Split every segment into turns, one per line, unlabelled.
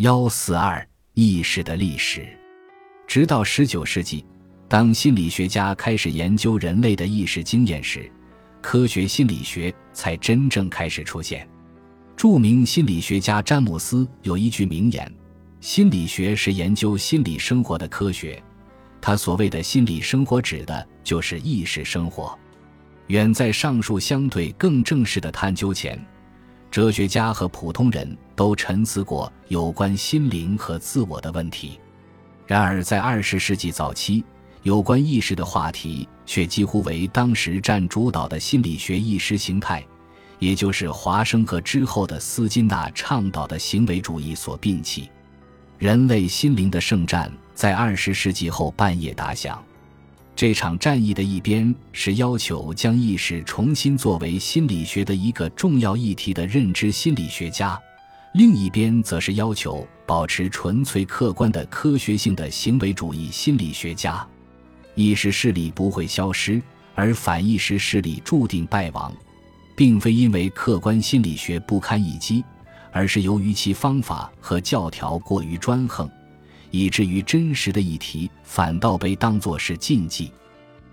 幺四二意识的历史，直到十九世纪，当心理学家开始研究人类的意识经验时，科学心理学才真正开始出现。著名心理学家詹姆斯有一句名言：“心理学是研究心理生活的科学。”他所谓的心理生活，指的就是意识生活。远在上述相对更正式的探究前。哲学家和普通人都沉思过有关心灵和自我的问题，然而在二十世纪早期，有关意识的话题却几乎为当时占主导的心理学意识形态，也就是华生和之后的斯金纳倡导的行为主义所摒弃。人类心灵的圣战在二十世纪后半叶打响。这场战役的一边是要求将意识重新作为心理学的一个重要议题的认知心理学家，另一边则是要求保持纯粹客观的科学性的行为主义心理学家。意识势力不会消失，而反意识势力注定败亡，并非因为客观心理学不堪一击，而是由于其方法和教条过于专横。以至于真实的议题反倒被当作是禁忌，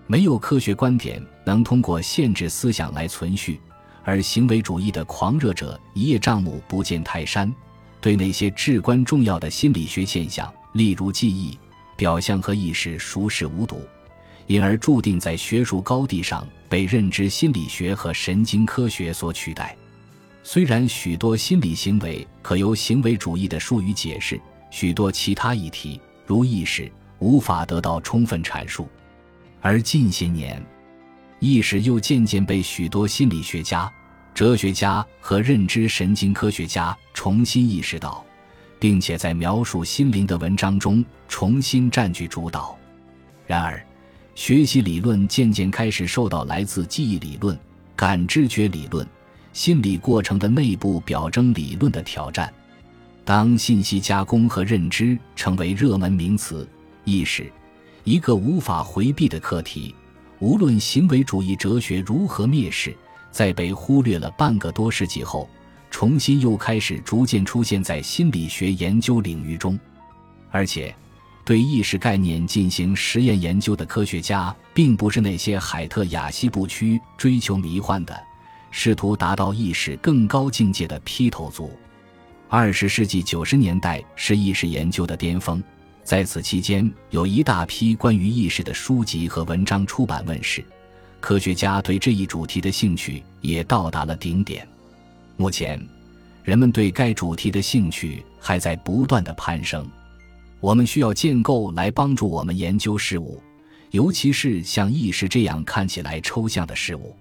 没有科学观点能通过限制思想来存续，而行为主义的狂热者一叶障目不见泰山，对那些至关重要的心理学现象，例如记忆、表象和意识熟视无睹，因而注定在学术高地上被认知心理学和神经科学所取代。虽然许多心理行为可由行为主义的术语解释。许多其他议题，如意识，无法得到充分阐述。而近些年，意识又渐渐被许多心理学家、哲学家和认知神经科学家重新意识到，并且在描述心灵的文章中重新占据主导。然而，学习理论渐渐开始受到来自记忆理论、感知觉理论、心理过程的内部表征理论的挑战。当信息加工和认知成为热门名词，意识，一个无法回避的课题。无论行为主义哲学如何蔑视，在被忽略了半个多世纪后，重新又开始逐渐出现在心理学研究领域中。而且，对意识概念进行实验研究的科学家，并不是那些海特雅西不屈追求迷幻的，试图达到意识更高境界的披头族。二十世纪九十年代是意识研究的巅峰，在此期间，有一大批关于意识的书籍和文章出版问世，科学家对这一主题的兴趣也到达了顶点。目前，人们对该主题的兴趣还在不断的攀升。我们需要建构来帮助我们研究事物，尤其是像意识这样看起来抽象的事物。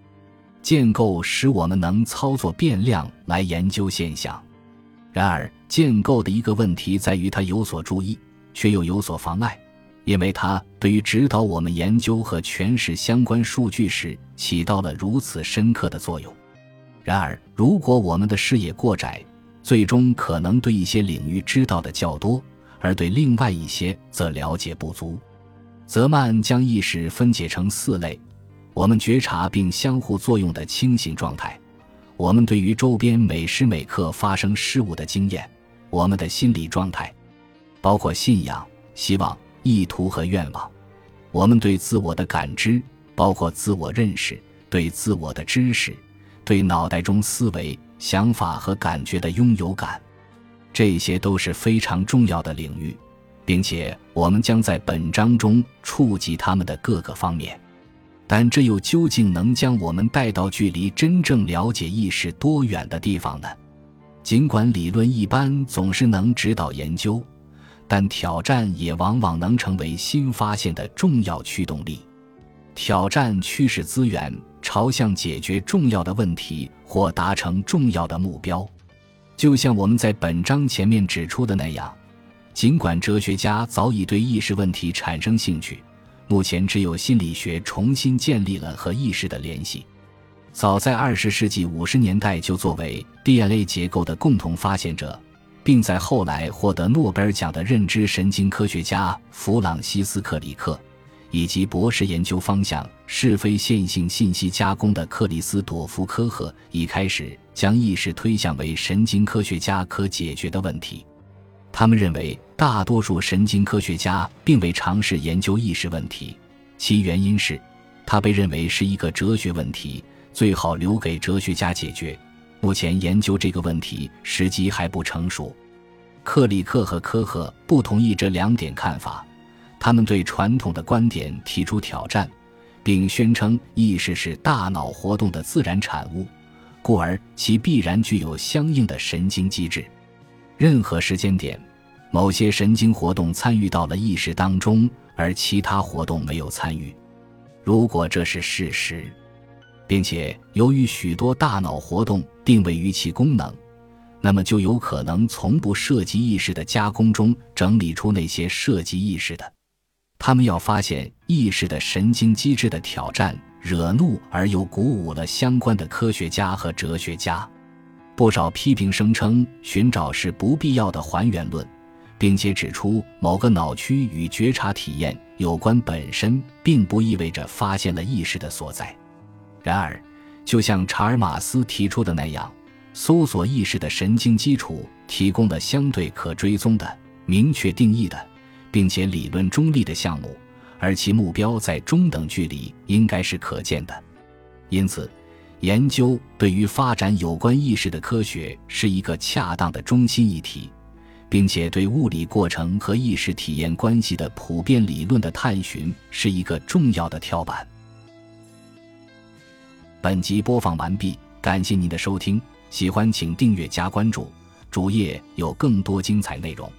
建构使我们能操作变量来研究现象。然而，建构的一个问题在于它有所注意，却又有所妨碍，因为它对于指导我们研究和诠释相关数据时起到了如此深刻的作用。然而，如果我们的视野过窄，最终可能对一些领域知道的较多，而对另外一些则了解不足。泽曼将意识分解成四类：我们觉察并相互作用的清醒状态。我们对于周边每时每刻发生事物的经验，我们的心理状态，包括信仰、希望、意图和愿望；我们对自我的感知，包括自我认识、对自我的知识、对脑袋中思维、想法和感觉的拥有感，这些都是非常重要的领域，并且我们将在本章中触及他们的各个方面。但这又究竟能将我们带到距离真正了解意识多远的地方呢？尽管理论一般总是能指导研究，但挑战也往往能成为新发现的重要驱动力。挑战驱使资源朝向解决重要的问题或达成重要的目标。就像我们在本章前面指出的那样，尽管哲学家早已对意识问题产生兴趣。目前只有心理学重新建立了和意识的联系。早在二十世纪五十年代就作为 DNA 结构的共同发现者，并在后来获得诺贝尔奖的认知神经科学家弗朗西斯克里克，以及博士研究方向是非线性信息加工的克里斯朵夫科赫，已开始将意识推向为神经科学家可解决的问题。他们认为，大多数神经科学家并未尝试研究意识问题，其原因是，它被认为是一个哲学问题，最好留给哲学家解决。目前研究这个问题时机还不成熟。克里克和科赫不同意这两点看法，他们对传统的观点提出挑战，并宣称意识是大脑活动的自然产物，故而其必然具有相应的神经机制。任何时间点，某些神经活动参与到了意识当中，而其他活动没有参与。如果这是事实，并且由于许多大脑活动定位于其功能，那么就有可能从不涉及意识的加工中整理出那些涉及意识的。他们要发现意识的神经机制的挑战，惹怒而又鼓舞了相关的科学家和哲学家。不少批评声称寻找是不必要的还原论，并且指出某个脑区与觉察体验有关本身并不意味着发现了意识的所在。然而，就像查尔马斯提出的那样，搜索意识的神经基础提供了相对可追踪的、明确定义的，并且理论中立的项目，而其目标在中等距离应该是可见的。因此。研究对于发展有关意识的科学是一个恰当的中心议题，并且对物理过程和意识体验关系的普遍理论的探寻是一个重要的跳板。本集播放完毕，感谢您的收听，喜欢请订阅加关注，主页有更多精彩内容。